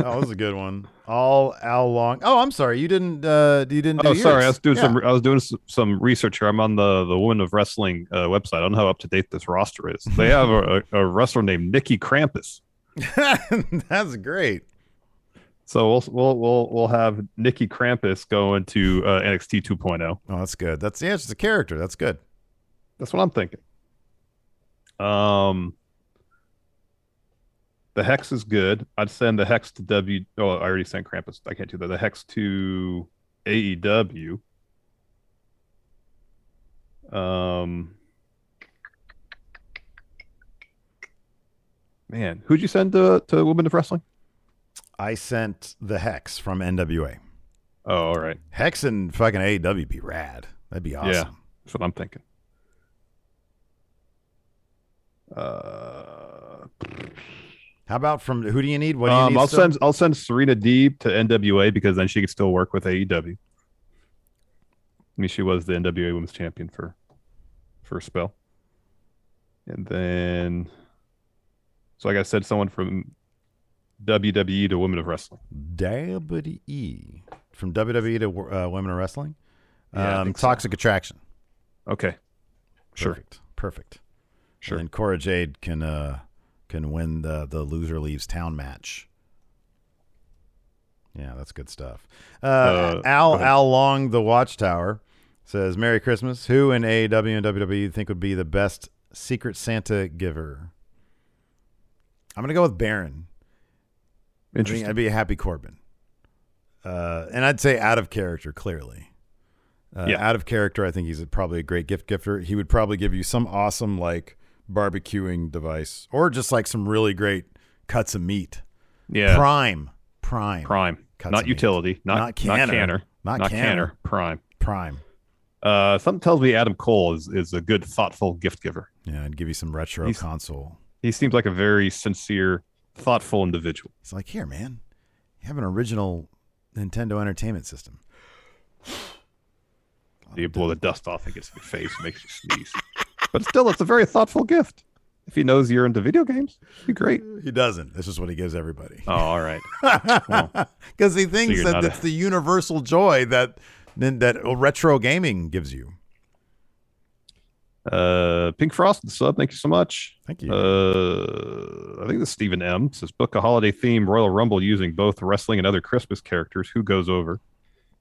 Oh, this is a good one. All Al Long. Oh, I'm sorry. You didn't. Uh, you didn't. Do Oh, sorry. I was doing Yeah. some. I was doing some research here. I'm on the the Women of Wrestling uh, website. I don't know how up to date this roster is. They have a, a, wrestler named Nikki Krampus. That's great. So we'll we'll we'll we'll have Nikki Krampus going to uh, NXT 2.0. Oh, that's good. That's yeah. It's a character. That's good. That's what I'm thinking. Um, the Hex is good. I'd send the Hex to W. Oh, I already sent Krampus. I can't do that. The Hex to AEW. Um, man, who'd you send to to Women of Wrestling? I sent the Hex from NWA. Oh, all right. Hex and fucking AEW be rad. That'd be awesome. Yeah, that's what I'm thinking. Uh, How about from who do you need? What do you um, need? I'll still? send I'll send Serena Deeb to NWA because then she could still work with AEW. I mean, she was the NWA Women's Champion for for a spell, and then so like I said, someone from WWE to Women of Wrestling. WWE from WWE to uh, Women of Wrestling. Yeah, um, think so. Toxic Attraction. Okay, sure, Perfect. Sure. And Cora Jade can uh can win the the loser leaves town match. Yeah, that's good stuff. Uh, Uh, Al. Al Long, the Watchtower, says, "Merry Christmas." Who in AEW and WWE you think would be the best Secret Santa giver? I'm gonna go with Baron. I Interesting. I'd be a Happy Corbin. Uh, and I'd say out of character, clearly. Uh, Yeah. Out of character, I think he's probably a great gift gifter. He would probably give you some awesome, like, barbecuing device or just like some really great cuts of meat. Yeah. Prime. Prime. Prime. Cuts not utility. Not, Not not canner. canner. Not Not, canner. canner. Prime. Prime. Uh, something tells me Adam Cole is, is a good, thoughtful gift giver. Yeah, I'd give you some retro He's- console. He seems like a very sincere, thoughtful individual. He's like, here, man, you have an original Nintendo Entertainment System. You blow the dust off and gets in your face, makes you sneeze. But still, it's a very thoughtful gift. If he knows you're into video games, it'd be great. He doesn't. This is what he gives everybody. Oh, all right. Because he thinks you're that not a- it's the universal joy that that retro gaming gives you. Uh, Pink Frost sub, thank you so much. Thank you. Uh, I think this is Stephen M. Says book a holiday theme Royal Rumble using both wrestling and other Christmas characters. Who goes over?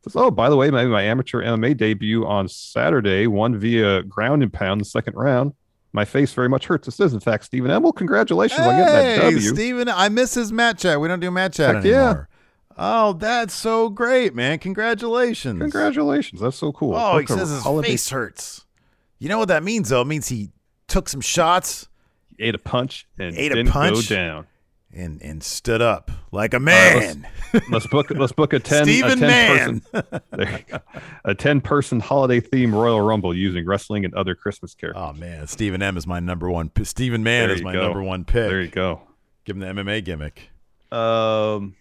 Says, oh, by the way, my, my amateur MMA debut on Saturday won via ground and pound the second round. My face very much hurts. This is, in fact, Stephen. Well, congratulations on getting that Hey, W. Steven, I miss his match chat. We don't do match chat Heck yeah. anymore. Oh, that's so great, man. Congratulations. Congratulations. That's so cool. Oh, he says his holiday- face hurts. You know what that means, though? It means he took some shots ate a punch and Ate a punch? go down. And and stood up like a All right, man. let's, let's book let's book a ten Stephen a ten person, there a ten person holiday theme Royal Rumble using wrestling and other Christmas characters. oh man, Stephen M is my number one. Stephen Mann is my go. number one pick. There you go. Give him the MMA gimmick. Um,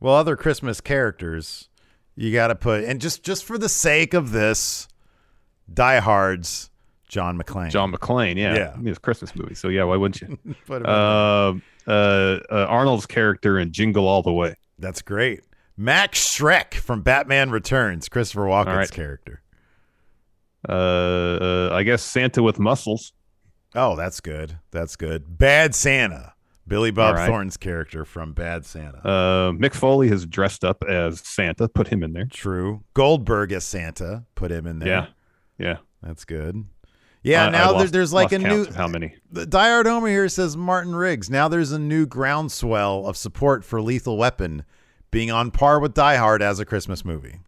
Well, other Christmas characters, you got to put, and just just for the sake of this, Die Hard's John McClane. John McClane, yeah, Yeah. I mean, it's a Christmas movie, so yeah, why wouldn't you? Um, uh, uh, Arnold's character in Jingle All the Way. That's great. Max Shreck from Batman Returns, Christopher Walken's right. character. Uh, uh, I guess Santa with muscles. Oh, that's good. That's good. Bad Santa, Billy Bob right. Thorne's character from Bad Santa. Uh, Mick Foley has dressed up as Santa. Put him in there. True. Goldberg as Santa, put him in there. Yeah, yeah. That's good. Yeah, I- I now there, lost- there's like a new. how many? The Die Hard Homer here says Martin Riggs. Now there's a new groundswell of support for Lethal Weapon being on par with Die Hard as a Christmas movie.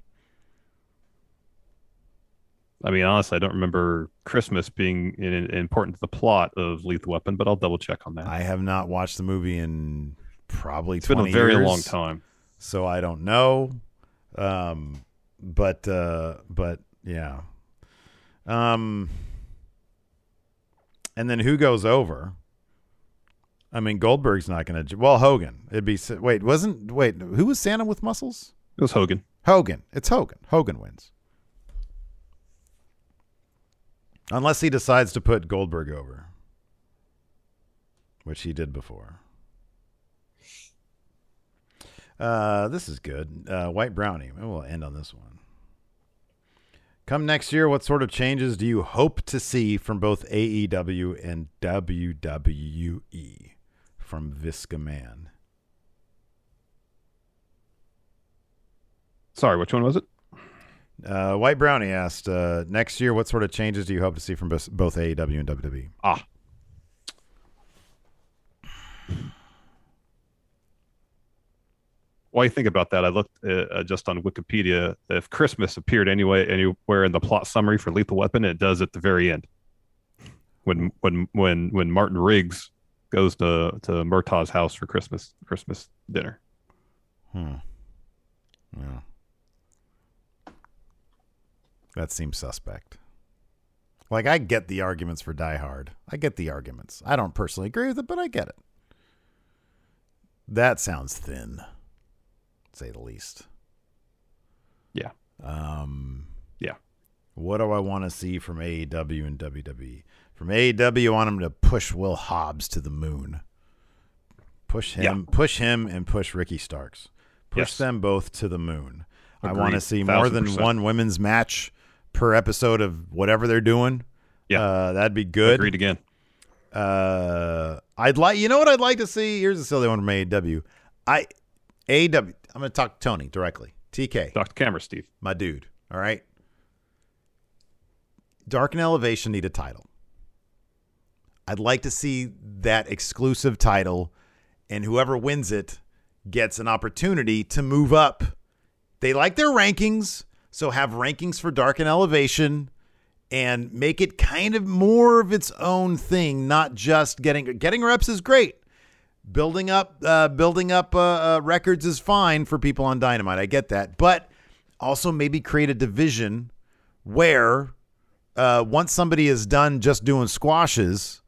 I mean, honestly, I don't remember Christmas being in, in- important to the plot of Lethal Weapon, but I'll double check on that. I have not watched the movie in probably it's been a very years, long time. so I don't know. Um, but uh, but yeah. Um, and then who goes over? I mean, Goldberg's not going to. Well, Hogan. It'd be. Wait, wasn't wait? Who was Santa with muscles? It was Hogan. Hogan. It's Hogan. Hogan wins. Unless he decides to put Goldberg over, which he did before. Uh, this is good. Uh, White Brownie. We'll end on this one. Come next year, what sort of changes do you hope to see from both AEW and WWE? From Visca Man. Sorry, which one was it? Uh, White Brownie asked, uh, next year, what sort of changes do you hope to see from both both AEW and WWE? Ah. While you think about that, I looked uh, uh, just on Wikipedia. If Christmas appeared anyway anywhere in the plot summary for Lethal Weapon, it does at the very end. When when when when Martin Riggs goes to to Murtaugh's house for Christmas Christmas dinner. Hmm. Yeah. That seems suspect. Like, I get the arguments for Die Hard. I get the arguments. I don't personally agree with it, but I get it. That sounds thin, say the least. Yeah. Um, Yeah. What do I want to see from AEW and WWE? From AEW, I want them to push Will Hobbs to the moon. Push him, push him, and push Ricky Starks. Push Yes. them both to the moon. I want to see more than percent. one women's match per episode of whatever they're doing. Yeah. uh, that'd be good. Agreed again. Uh, I'd like. You know what I'd like to see? Here's a silly one from AEW. I AEW. I'm going to talk to Tony directly. TK, Talk to camera, Steve. my dude. All right. Dark and Elevation need a title. I'd like to see that exclusive title, and whoever wins it gets an opportunity to move up. They like their rankings, so have rankings for dark and elevation and make it kind of more of its own thing, not just getting getting reps is great. Building up uh, building up uh, uh, records is fine for people on Dynamite. I get that, but also maybe create a division where uh, once somebody is done just doing squashes,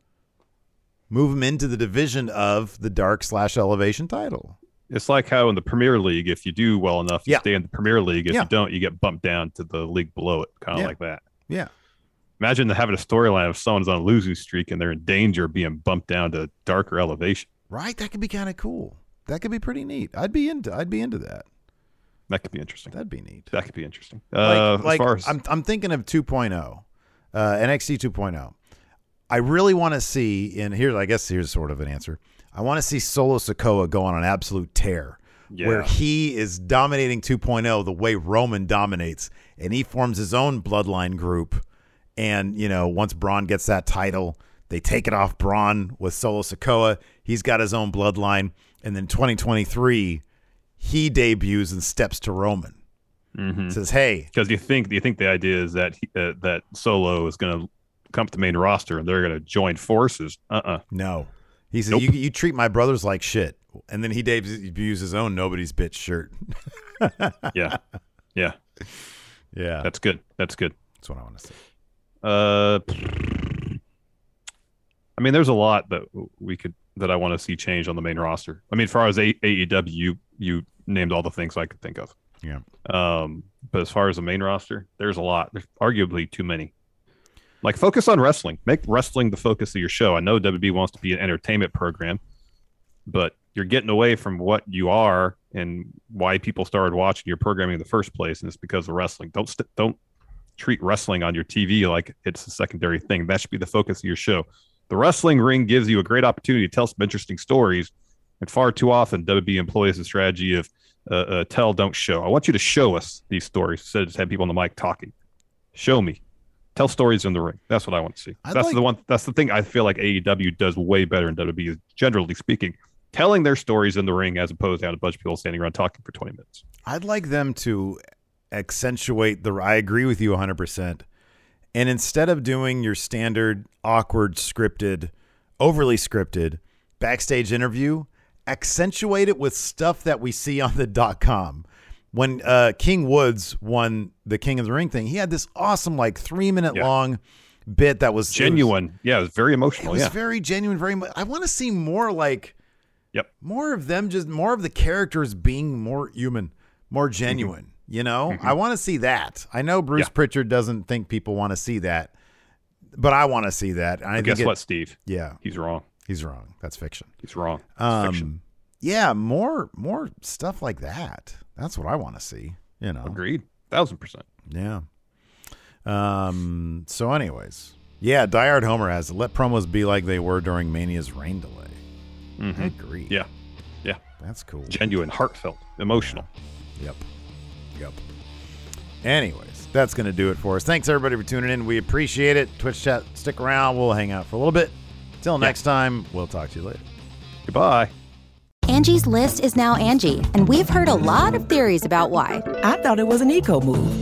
move them into the division of the dark slash elevation title. It's like how in the Premier League, if you do well enough, you Yeah. stay in the Premier League. If Yeah. you don't, you get bumped down to the league below it, kind of Yeah. like that. Yeah. Imagine having a storyline of someone's on a losing streak and they're in danger of being bumped down to darker elevation. Right? That could be kind of cool. That could be pretty neat. I'd be into I'd be into that. That could be interesting. That'd be neat. That could be interesting. like, Uh, like as far as I'm, I'm thinking of 2.0, uh, NXT 2.0. I really want to see, and here, I guess here's sort of an answer. I want to see Solo Sikoa go on an absolute tear where he is dominating 2.0 the way Roman dominates, and he forms his own bloodline group. And, you know, once Braun gets that title, they take it off Braun with Solo Sikoa. He's got his own bloodline. And then 2023, he debuts and steps to Roman. Says, hey, because you think you think the idea is that he, uh, that Solo is going to come to the main roster and they're going to join forces. Uh uh No. He said, Nope. you, you treat my brothers like shit. And then he debuts his own nobody's bitch shirt. Yeah, yeah, yeah. that's good. That's good. That's what I want to say. Uh, I mean, there's a lot that we could that I want to see change on the main roster. I mean, as far as A- AEW, you you named all the things I could think of. Yeah. Um, but as far as the main roster, there's a lot. There's arguably too many. Like focus on wrestling. Make wrestling the focus of your show. I know WB wants to be an entertainment program, but you're getting away from what you are and why people started watching your programming in the first place, and it's because of wrestling. Don't st- don't treat wrestling on your TV like it's a secondary thing. That should be the focus of your show. The wrestling ring gives you a great opportunity to tell some interesting stories, and far too often WB employs the strategy of uh, uh, tell, don't show. I want you to show us these stories instead of just have people on the mic talking. Show me. Tell stories in the ring. That's what I want to see. I'd that's like- the one. That's the thing I feel like AEW does way better in WWE. Is generally speaking, telling their stories in the ring as opposed to having a bunch of people standing around talking for twenty minutes. I'd like them to accentuate the. I agree with you 100%. And instead of doing your standard, awkward, scripted, overly scripted backstage interview, accentuate it with stuff that we see on the dot com. When uh, King Woods won the King of the Ring thing, he had this awesome, like three minute Yeah. long bit that was it was- Genuine, yeah, it was very emotional. It was yeah, very genuine. Very much. I want to see more like, Yep. more of them. Just more of the characters being more human, more genuine. You know, I want to see that. I know Bruce Mm-hmm. Yeah. Pritchard doesn't think people want to see that, but I want to see that. And I guess it- what, Steve? Yeah, He's wrong. he's wrong. That's fiction. He's wrong. Um, fiction. yeah, more more stuff like that. That's what I want to see. You know, Agreed. Thousand percent. yeah. Um. So, anyways, yeah. Diehard Homer has let promos be like they were during Mania's rain delay. I agree. Mm-hmm. Yeah. Yeah. That's cool. Genuine, heartfelt, emotional. Yep. Yep. Anyways, that's going to do it for us. Thanks, everybody, for tuning in. We appreciate it. Twitch chat, stick around. We'll hang out for a little bit. Till next time, we'll talk to you later. Goodbye. Angie's list is now Angie, and we've heard a lot of theories about why. I thought it was an eco move.